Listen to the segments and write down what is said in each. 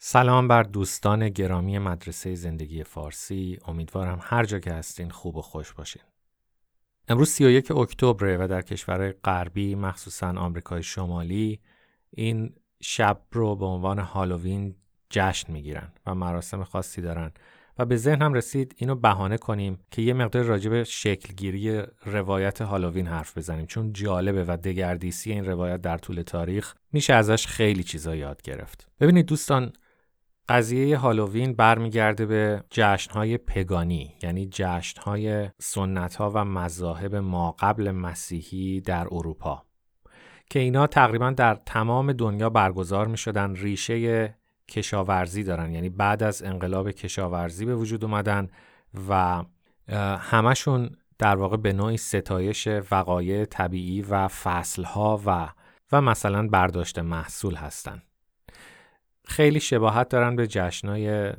سلام بر دوستان گرامی مدرسه زندگی فارسی. امیدوارم هر جا که هستین خوب و خوش باشین. امروز 31 اکتبر و در کشورهای غربی مخصوصا آمریکای شمالی این شب رو به عنوان هالووین جشن می‌گیرن و مراسم خاصی دارن و به ذهنم رسید اینو بهانه کنیم که یه مقدار راجع به شکلگیری روایت هالووین حرف بزنیم چون جالبه و دگردیسی این روایت در طول تاریخ میشه ازش خیلی چیزا یاد گرفت. ببینید دوستان قضیه هالووین برمیگرده به جشنهای پگانی یعنی جشنهای سنتها و مذاهب ما قبل مسیحی در اروپا که اینا تقریبا در تمام دنیا برگزار می شدن ریشه کشاورزی دارن یعنی بعد از انقلاب کشاورزی به وجود اومدن و همشون در واقع به نوعی ستایش وقایع طبیعی و فصلها و و مثلا برداشت محصول هستند. خیلی شباهت دارن به جشنای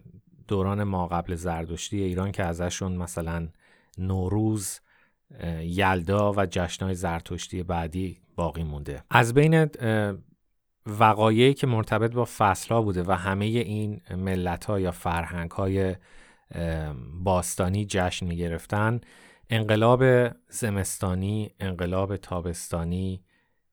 دوران ما قبل زردشتی ایران که ازشون مثلا نوروز یلدا و جشنهای زرتشتی بعدی باقی مونده. از بین وقایعی که مرتبط با فصلها بوده و همه این ملت ها یا فرهنگ های باستانی جشن می گرفتن انقلاب زمستانی انقلاب تابستانی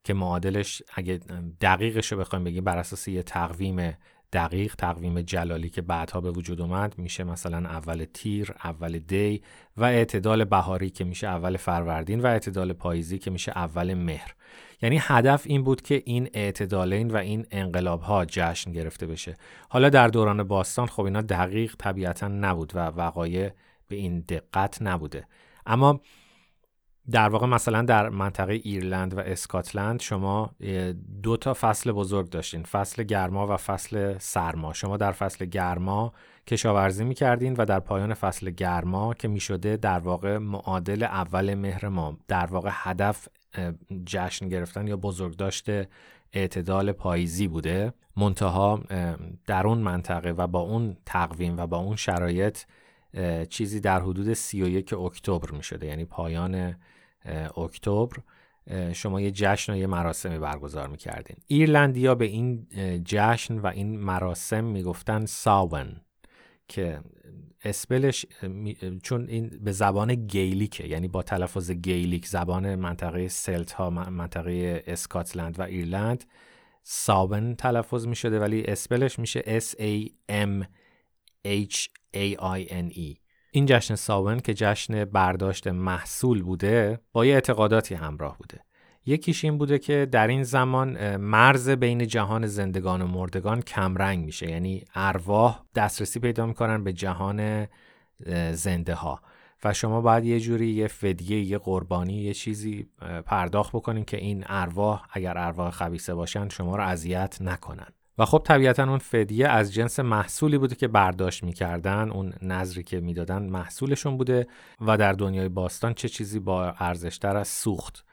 که معادلش اگه دقیقش رو بخوایم بگیم بر اساس یه تقویم دقیق تقویم جلالی که بعدها به وجود اومد میشه مثلا اول تیر اول دی و اعتدال بهاری که میشه اول فروردین و اعتدال پاییزی که میشه اول مهر. یعنی هدف این بود که این اعتدالین و این انقلاب ها جشن گرفته بشه. حالا در دوران باستان خب اینا دقیق طبیعتا نبود و وقایع به این دقت نبوده. اما در واقع مثلا در منطقه ایرلند و اسکاتلند شما دو تا فصل بزرگ داشتین فصل گرما و فصل سرما. شما در فصل گرما کشاورزی می‌کردین و در پایان فصل گرما که می‌شده در واقع معادل اول مهر ما. در واقع هدف جشن گرفتن یا بزرگ داشته اعتدال پاییزی بوده. منتها در اون منطقه و با اون تقویم و با اون شرایط چیزی در حدود 31 اکتبر می شده یعنی پایان اکتبر شما یه جشن و یه مراسمی برگزار می‌کردین. ایرلندیا به این جشن و این مراسم می‌گفتن Samhain که spell ش چون این به زبان Gaelic ه یعنی با تلفظ Gaelic زبان منطقه سلت ها منطقه اسکاتلند و ایرلند ساون تلفظ می شده ولی اسپلش میشه S A M H A I N E. این جشن ساون که جشن برداشت محصول بوده با یه اعتقاداتی همراه بوده. یکیش این بوده که در این زمان مرز بین جهان زندگان و مردگان کمرنگ میشه. یعنی ارواح دسترسی پیدا می‌کنن به جهان زنده ها و شما باید یه جوری یه فدیه یه قربانی یه چیزی پرداخت بکنین که این ارواح اگر ارواح خبیسه باشن شما رو اذیت نکنن. و خب طبیعتا اون فدیه از جنس محصولی بوده که برداشت می‌کردن اون نظری که می‌دادن محصولشون بوده و در دنیای باستان چه چیزی با ارزشتر از سوخت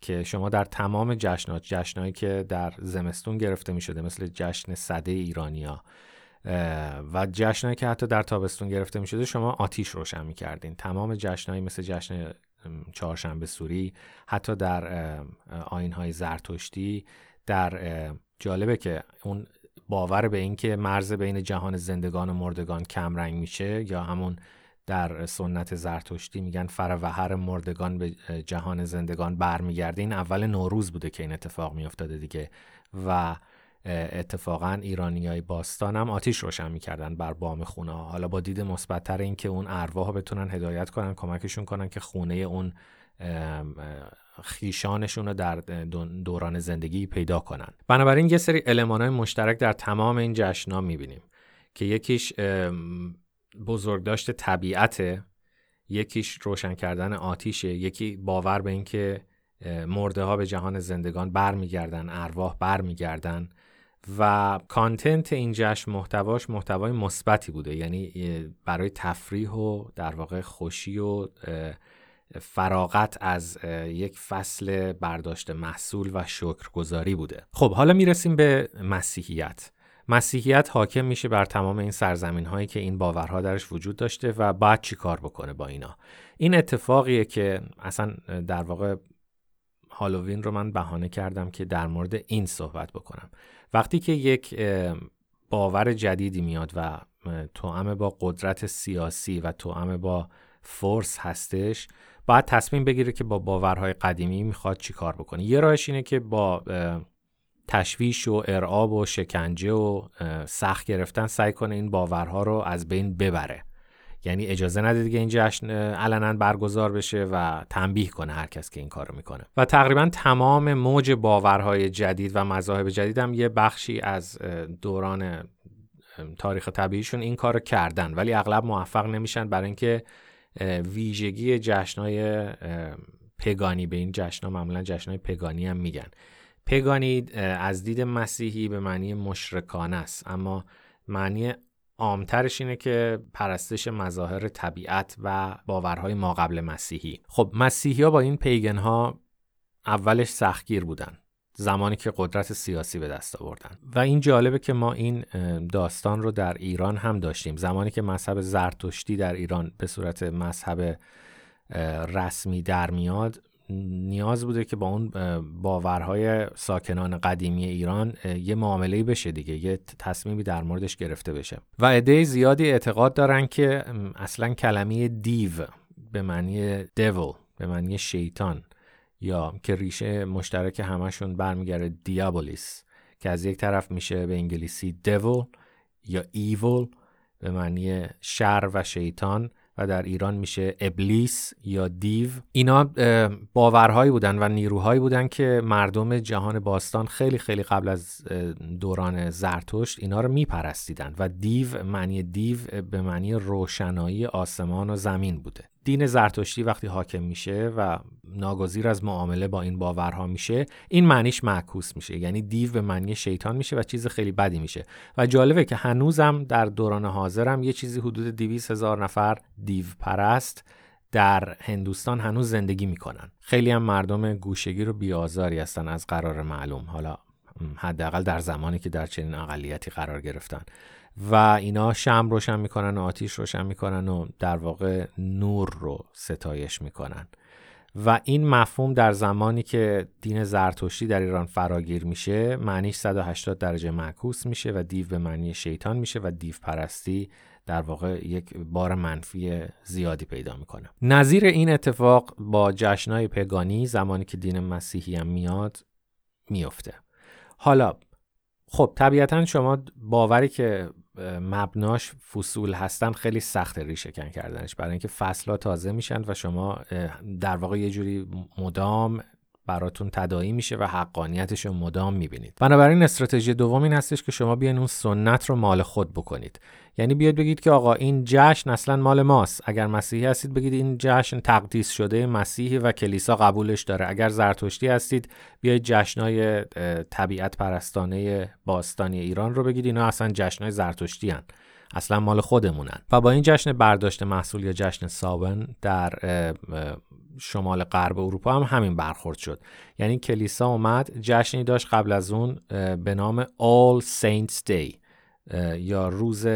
که شما در تمام جشنات جشنایی که در زمستون گرفته می‌شده مثل جشن صده ایرانیا و جشنایی که حتی در تابستون گرفته می‌شده شما آتیش روشن می‌کردین. تمام جشنایی مثل جشن چهارشنبه سوری حتی در آینهای زرتشتی در جالبه که اون باور به اینکه مرز بین جهان زندگان و مردگان کم رنگ میشه یا همون در سنت زرتشتی میگن فر و هر مردگان به جهان زندگان برمیگرده این اول نوروز بوده که این اتفاق میافتاده دیگه. و اتفاقا ایرانی های باستان هم آتیش روشن می‌کردن بر بام خونه حالا با دید مثبتتر این که اون ارواح بتونن هدایت کنن کمکشون کنن که خونه اون خیشانشون رو در دوران زندگی پیدا کنن. بنابراین یه سری های مشترک در تمام این جشنها می‌بینیم که یکیش بزرگداشت طبیعت یکیش روشن کردن آتیشه یکی باور به اینکه مرده ها به جهان زندگان برمیگردن ارواح برمیگردن و کانتنت این جشن محتواش محتوای مثبتی بوده. یعنی برای تفریح و در واقع خوشی و فراغت از یک فصل برداشت محصول و شکرگزاری بوده. خب حالا می‌رسیم به مسیحیت. مسیحیت حاکم میشه بر تمام این سرزمین هایی که این باورها درش وجود داشته و بعد چی کار بکنه با اینا. این اتفاقیه که اصلا در واقع هالووین رو من بهانه کردم که در مورد این صحبت بکنم. وقتی که یک باور جدیدی میاد و توأم با قدرت سیاسی و توأم با فورس هستش باید تصمیم بگیره که با باورهای قدیمی می‌خواد چی کار بکنه. یه راهش اینه که با تشویش و ارعاب و شکنجه و سخت گرفتن سعی کنه این باورها رو از بین ببره. یعنی اجازه نده دیگه این جشن علنا برگزار بشه و تنبیه کنه هر کس که این کارو می‌کنه. و تقریبا تمام موج باورهای جدید و مذاهب جدید هم یه بخشی از دوران تاریخ طبیعیشون این کارو کردن. ولی اغلب موفق نمیشن برای اینکه ویژگی جشنهای پگانی به این جشنها معمولا جشنهای پگانی هم میگن. پگانی از دید مسیحی به معنی مشرکانه است اما معنی عامترش اینه که پرستش مظاهر طبیعت و باورهای ما قبل مسیحی. خب مسیحی ها با این پیگن ها اولش سختگیر بودن. زمانی که قدرت سیاسی به دست آوردن. و این جالبه که ما این داستان رو در ایران هم داشتیم. زمانی که مذهب زرتشتی در ایران به صورت مذهب رسمی در میاد نیاز بوده که با اون باورهای ساکنان قدیمی ایران یه معامله بشه دیگه یه تصمیمی در موردش گرفته بشه. و عده زیادی اعتقاد دارن که اصلا کلمه دیو به معنی دیول به معنی شیطان یا که ریشه مشترک همشون برمیگرده دیابولیس که از یک طرف میشه به انگلیسی دیول یا ایول به معنی شر و شیطان و در ایران میشه ابلیس یا دیو اینا باورهایی بودن و نیروهایی بودن که مردم جهان باستان خیلی خیلی قبل از دوران زرتشت اینا رو میپرستیدن و دیو معنی دیو به معنی روشنایی آسمان و زمین بوده. دین زرتشتی وقتی حاکم میشه و ناگزیر از معامله با این باورها میشه این معنیش معکوس میشه. یعنی دیو به معنی شیطان میشه و چیز خیلی بدی میشه. و جالبه که هنوزم در دوران حاضرم یه چیزی حدود 200 هزار نفر دیو پرست در هندوستان هنوز زندگی می‌کنن. خیلی هم مردم گوشگی رو بیازاری هستن از قرار معلوم. حالا حداقل در زمانی که در چنین اقلیتی قرار گرفتن. و اینا شم روشن می‌کنن و آتیش روشن می‌کنن و در واقع نور رو ستایش می‌کنن. و این مفهوم در زمانی که دین زرتشتی در ایران فراگیر میشه معنیش 180 درجه معکوس میشه و دیو به معنی شیطان میشه و دیو پرستی در واقع یک بار منفی زیادی پیدا می‌کنه. نظیر این اتفاق با جشنهای پگانی زمانی که دین مسیحی هم میاد میفته حالا خب طبیعتا شما باوری که مبناش فصول هستن خیلی سخت ریشه کن کردنش. برای اینکه فصلها تازه میشن و شما در واقع یه جوری مدام براتون تدایی میشه و حقانیتش رو مدام می‌بینید. بنابراین استراتژی دوم این هستش که شما بیاین اون سنت رو مال خود بکنید. یعنی بیاید بگید که آقا این جشن اصلا مال ماست. اگر مسیحی هستید بگید این جشن تقدیس شده مسیحی و کلیسا قبولش داره. اگر زرتشتی هستید بیاید جشنای طبیعت پرستانه باستانی ایران رو بگید. اینا اصلا جشنای زرتشتی هن. اصلا مال خودمونن. و با این جشن برداشت محصول یا جشن سابن در شمال غرب اروپا هم همین برخورد شد. یعنی کلیسا اومد جشنی داشت قبل از اون به نام All Saints Day یا روز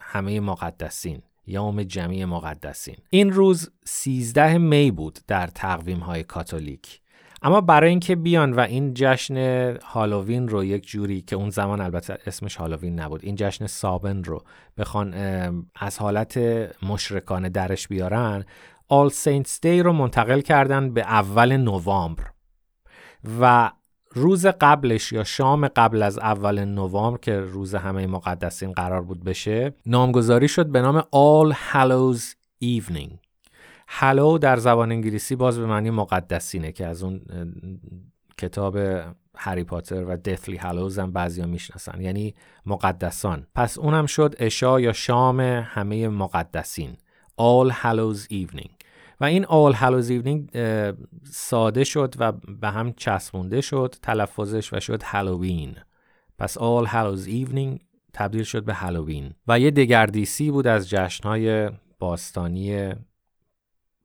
همه مقدسین یوم جمعی مقدسین. این روز 13 می بود در تقویم های کاتولیک. اما برای اینکه بیان و این جشن هالووین رو یک جوری که اون زمان البته اسمش هالووین نبود این جشن سابن رو بخوان از حالت مشرکانه درش بیارن آل سینتس دی رو منتقل کردن به اول نوامبر. و روز قبلش یا شام قبل از اول نوامبر که روز همه مقدسین قرار بود بشه نامگذاری شد به نام All Hallows Evening. هلو در زبان انگلیسی باز به معنی مقدسینه که از اون کتاب هری پاتر و دثلی هالوز هم بعضی می‌شناسن. یعنی مقدسان. پس اونم شد اشا یا شام همه مقدسین. All Hallows Evening. و این All Hallows Evening ساده شد و به هم چسبونده شد تلفظش و شد هالووین پس All Hallows Evening تبدیل شد به هالووین و یه دگردیسی بود از جشنهای باستانی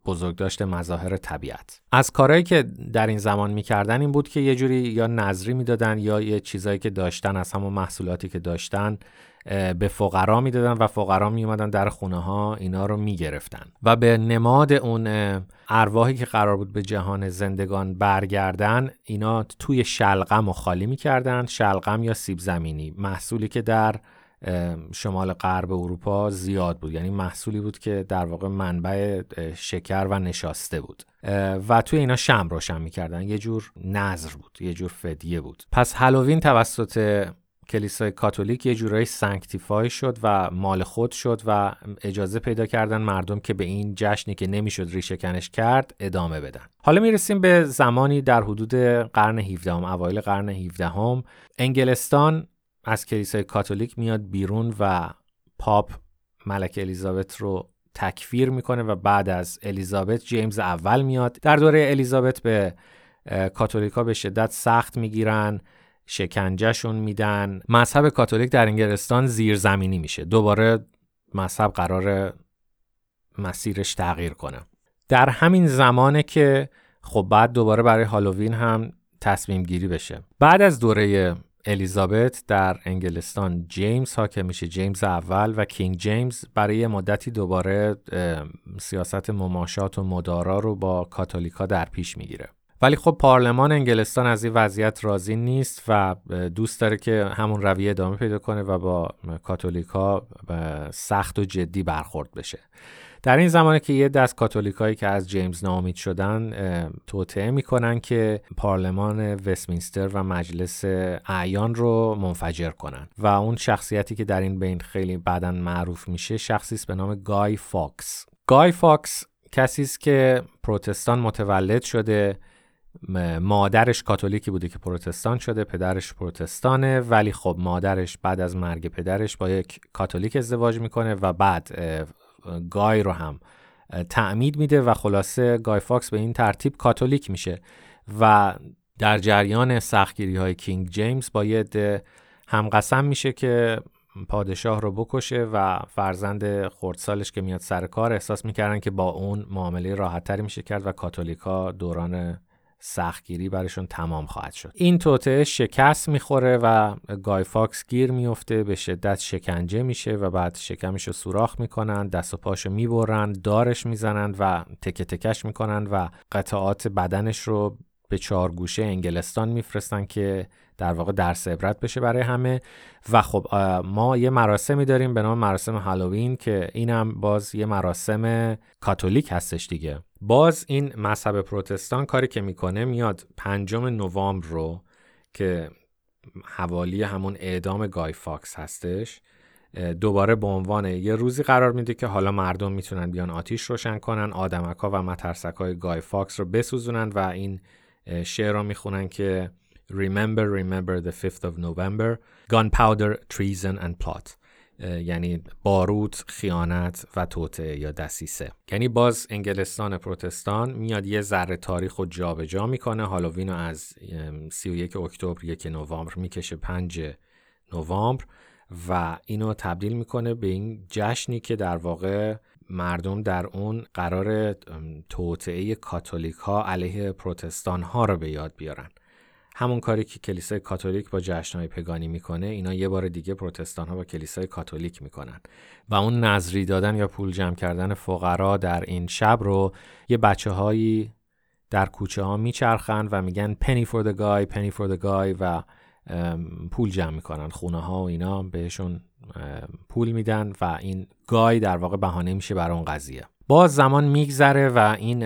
بزرگداشت مظاهر طبیعت. از کارهایی که در این زمان می‌کردن این بود که یه جوری یا نظری می‌دادن یا یه چیزایی که داشتن از همون محصولاتی که داشتن به فقرا می‌دادن و فقرا می اومدن در خونه ها اینا رو می‌گرفتن. و به نماد اون ارواحی که قرار بود به جهان زندگان برگردن اینا توی شلغم و خالی می‌کردن شلغم یا سیب زمینی. محصولی که در شمال غرب اروپا زیاد بود. یعنی محصولی بود که در واقع منبع شکر و نشاسته بود. و توی اینا شمع روشن می‌کردن. یه جور نذر بود یه جور فدیه بود. پس هالووین توسط کلیسای کاتولیک یه جورایی sanctify شد و مال خود شد و اجازه پیدا کردن مردم که به این جشنی که نمی‌شد ریشه کنش کرد ادامه بدن. حالا می‌رسیم به زمانی در حدود قرن 17 هم اوایل قرن 17 هم انگلستان از کلیسای کاتولیک میاد بیرون و پاپ ملک الیزابت رو تکفیر می‌کنه و بعد از الیزابت جیمز اول میاد. در دوره الیزابت به کاتولیکا به شدت سخت می‌گیرن شکنجهشون میدن. مذهب کاتولیک در انگلستان زیرزمینی میشه. دوباره مذهب قرار مسیرش تغییر کنه. در همین زمانه که خب بعد دوباره برای هالووین هم تصمیم گیری بشه. بعد از دوره الیزابت در انگلستان. جیمز حاکم میشه جیمز اول و کینگ جیمز برای مدتی دوباره سیاست مماشات و مدارا رو با کاتولیکا در پیش می‌گیره. ولی خب پارلمان انگلستان از این وضعیت راضی نیست و دوست داره که همون رویه ادامه پیدا کنه و با کاتولیکا سخت و جدی برخورد بشه. در این زمانه که یه دسته کاتولیکایی که از جیمز ناامید شدن توطئه می‌کنن که پارلمان وستمینستر و مجلس اعیان رو منفجر کنن. و اون شخصیتی که در این بین خیلی بعدا معروف میشه شخصی است به نام گای فاکس. گای فاکس کسی است که پروتستان متولد شده مادرش کاتولیکی بوده که پروتستان شده پدرش پروتستانه ولی خب مادرش بعد از مرگ پدرش با یک کاتولیک ازدواج می‌کنه و بعد گای رو هم تعمید میده و خلاصه گای فاکس به این ترتیب کاتولیک میشه و در جریان سختگیری های King James با یه همقسم میشه که پادشاه رو بکشه و فرزند خردسالش که میاد سر کار احساس می‌کردن که با اون معامله راحتتری میشه کرد و کاتولیکا دوران سختگیری برشون تمام خواهد شد. این توطئه شکست می‌خوره و گای فاکس گیر میفته به شدت شکنجه میشه و بعد شکمش رو سوراخ می‌کنن دست و پاشو می‌برن دارش می‌زنند و تکه تکش می‌کنن و قطعات بدنش رو به چهار گوشه انگلستان میفرستن که در واقع درس عبرت بشه برای همه. و خب ما یه مراسمی داریم به نام مراسم هالووین که اینم باز یه مراسم کاتولیک هستش دیگه. باز این مذهب پروتستان کاری که می‌کنه میاد پنجم نوامبر رو که حوالی همون اعدام گای فاکس هستش دوباره به عنوان یه روزی قرار میده که حالا مردم می‌تونن بیان آتیش روشن کنن آدمک ها و مترسک های گای فاکس رو بسوزونن و این شعر رو می‌خونن که Remember, remember the 5th of November Gunpowder, treason and plot. یعنی باروت، خیانت و توطعه یا دسیسه. یعنی باز انگلستان پروتستان میاد یه ذره تاریخ رو جابجا می‌کنه. هالووین رو از 31 اکتبر یک نوامبر می‌کشه 5 نوامبر و اینو تبدیل می‌کنه به این جشنی که در واقع مردم در اون قرار توطعه کاتولیک ها علیه پروتستان ها رو به یاد بیارن. همون کاری که کلیسای کاتولیک با جشنهای پگانی می‌کنه اینا یه بار دیگه پروتستان ها با کلیسای کاتولیک می‌کنن. و اون نظری دادن یا پول جمع کردن فقرا در این شب رو یه بچه هایی در کوچه ها میچرخن و میگن penny for the guy penny for the guy و پول جمع می‌کنن. خونه ها و اینا بهشون پول میدن و این گای در واقع بهانه میشه برای اون قضیه. باز زمان میگذره و این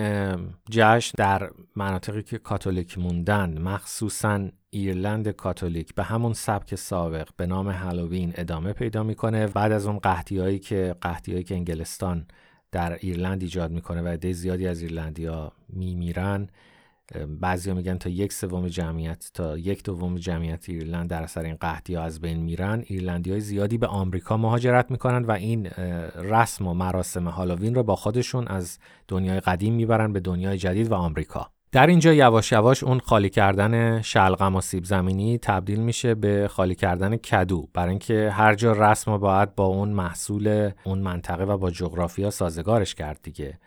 جشن در مناطقی که کاتولیک موندن مخصوصا ایرلند کاتولیک به همون سبک سابق به نام هالووین ادامه پیدا می‌کنه. بعد از اون قحطی که قحطی که انگلستان در ایرلند ایجاد می‌کنه و عده زیادی از ایرلندیا میمیرن بعضیا میگن تا یک سوم جمعیت تا یک دوم جمعیت ایرلند در اثر این قحطی ها از بین میرن. ایرلندی های زیادی به آمریکا مهاجرت می‌کنن و این رسم و مراسم هالووین رو با خودشون از دنیای قدیم می‌برن به دنیای جدید و آمریکا. در اینجا یواش یواش اون خالی کردن شلغم و سیب زمینی تبدیل میشه به خالی کردن کدو. برای اینکه هر جا رسم باید با اون محصول اون منطقه و با جغرافیا سازگارش کرد دیگه.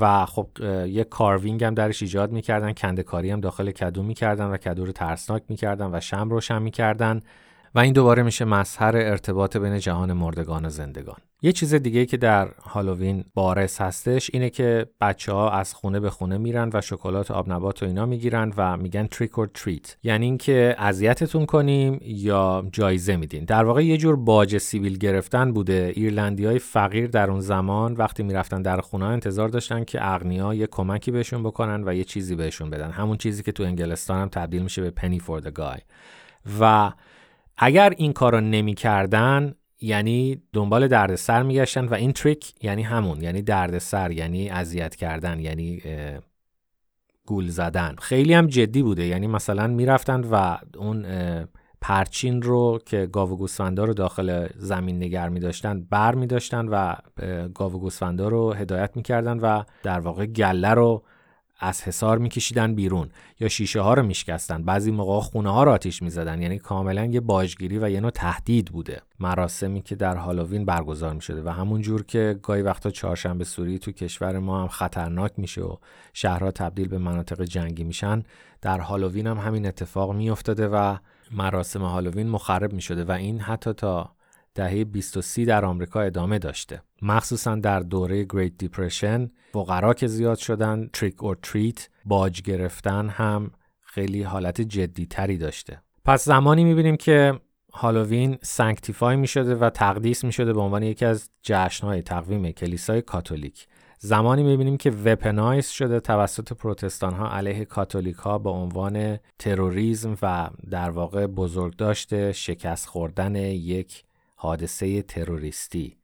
و خب یه کاروینگ هم درش ایجاد می‌کردن کندکاری هم داخل کدو می‌کردن و کدو رو ترسناک می‌کردن و شم روشن می‌کردن. و این دوباره میشه مظهر ارتباط بین جهان مردگان و زندگان. یه چیز دیگه که در هالووین بارز هستش اینه که بچه ها از خونه به خونه میرن و شکلات آب نبات و اینا می‌گیرن و میگن trick or treat یعنی اینکه اذیتتون کنیم یا جایزه میدین. در واقع یه جور باج سیبیل گرفتن بوده. ایرلندی های فقیر در اون زمان وقتی می‌رفتن در خونه انتظار داشتن که اغنیا یه کمکی بهشون بکنن و یه چیزی بهشون بدن. همون چیزی که تو انگلستان هم تبدیل میشه به penny for guy و اگر این کارو نمی‌کردن یعنی دنبال دردسر میگشتن و این تریک یعنی همون یعنی دردسر یعنی اذیت کردن یعنی گول زدن. خیلی هم جدی بوده. یعنی مثلا می‌رفتن و اون پرچین رو که گاو گوسفندا رو داخل زمین نگر می داشتن بر می داشتن و گاو گوسفندا رو هدایت می‌کردن و در واقع گله رو از حصار میکشیدن بیرون یا شیشه ها رو میشکستن. بعضی موقع خونه ها رو آتیش می‌زدن. یعنی کاملا یه باجگیری و یه نوع تهدید بوده. مراسمی که در هالووین برگزار می‌شده و همون جور که گاهی وقتا چهارشنبه سوری تو کشور ما هم خطرناک میشه و شهرها تبدیل به مناطق جنگی میشن در هالووین هم همین اتفاق میافتاده و مراسم هالووین مخرب می‌شده و این حتی تا دهه 20 در آمریکا ادامه داشته. مخصوصا در دوره Great Depression فقرا که زیاد شدن trick or treat باج گرفتن هم خیلی حالت جدی تری داشته. پس زمانی می‌بینیم که هالووین sanctify می شده و تقدیس می شده به عنوان یکی از جشنهای تقویم کلیسای کاتولیک. زمانی می‌بینیم که weaponize شده توسط پروتستان ها علیه کاتولیک ها به عنوان تروریسم و در واقع بزرگداشت شکست خوردن یک حادثه تروریستی.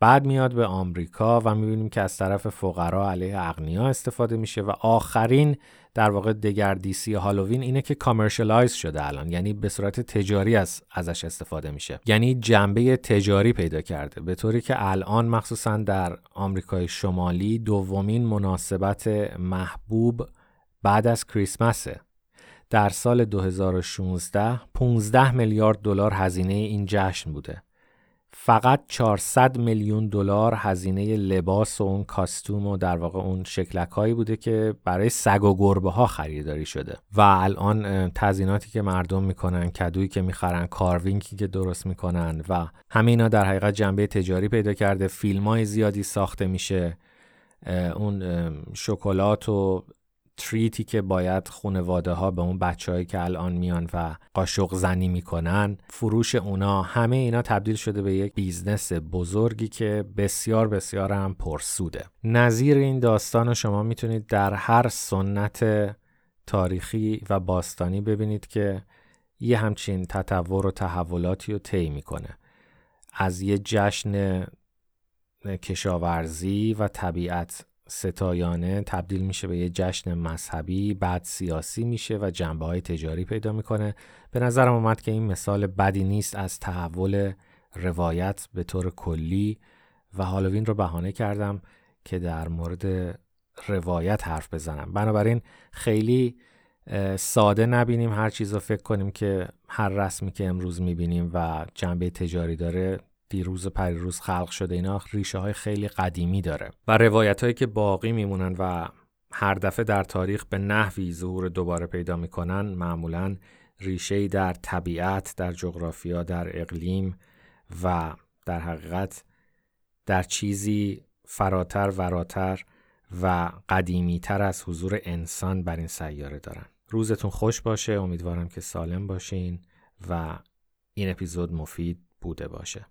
بعد میاد به آمریکا و می‌بینیم که از طرف فقرا علیه اغنیا استفاده میشه و آخرین در واقع دگردیسی هالووین اینه که کامرشالایز شده الان یعنی به صورت تجاری از ازش استفاده میشه. یعنی جنبه تجاری پیدا کرده به طوری که الان مخصوصا در آمریکای شمالی دومین مناسبت محبوب بعد از کریسمسه. در سال 2016 15 میلیارد دلار هزینه این جشن بوده. فقط 400 میلیون دلار هزینه لباس و اون کاستوم و در واقع اون شکلک هایی بوده که برای سگ و گربه ها خریداری شده. و الان تزیناتی که مردم می‌کنن کدویی که می‌خرن کاروینگی که درست می‌کنن و همه اینا در حقیقت جنبه تجاری پیدا کرده. فیلم های زیادی ساخته میشه. اون شکلات و treat ی که باید خانواده ها به اون بچههایی که الان میان و قاشق زنی می‌کنن فروش اونا همه اینا تبدیل شده به یک business بزرگی که بسیار بسیار هم پرسوده. نظیر این داستان رو شما می‌تونید در هر سنت تاریخی و باستانی ببینید که یه همچین تطور و تحولاتی رو طی می‌کنه. از یه جشن کشاورزی و طبیعت ستایانه تبدیل میشه به یه جشن مذهبی بعد سیاسی میشه و جنبه های تجاری پیدا می‌کنه. به نظرم اومد که این مثال بدی نیست از تحول روایت به طور کلی و هالووین رو بهانه کردم که در مورد روایت حرف بزنم. بنابراین خیلی ساده نبینیم هر چیز رو فکر کنیم که هر رسمی که امروز می‌بینیم و جنبه تجاری داره دیروز و پریروز خلق شده اینا ریشه های خیلی قدیمی داره. و روایت هایی که باقی میمونن و هر دفعه در تاریخ به نحوی ظهور دوباره پیدا می‌کنن معمولا ریشه در طبیعت در جغرافیا در اقلیم و در حقیقت در چیزی فراتر وراتر و قدیمی تر از حضور انسان بر این سیاره دارن. روزتون خوش باشه امیدوارم که سالم باشین و این اپیزود مفید بوده باشه.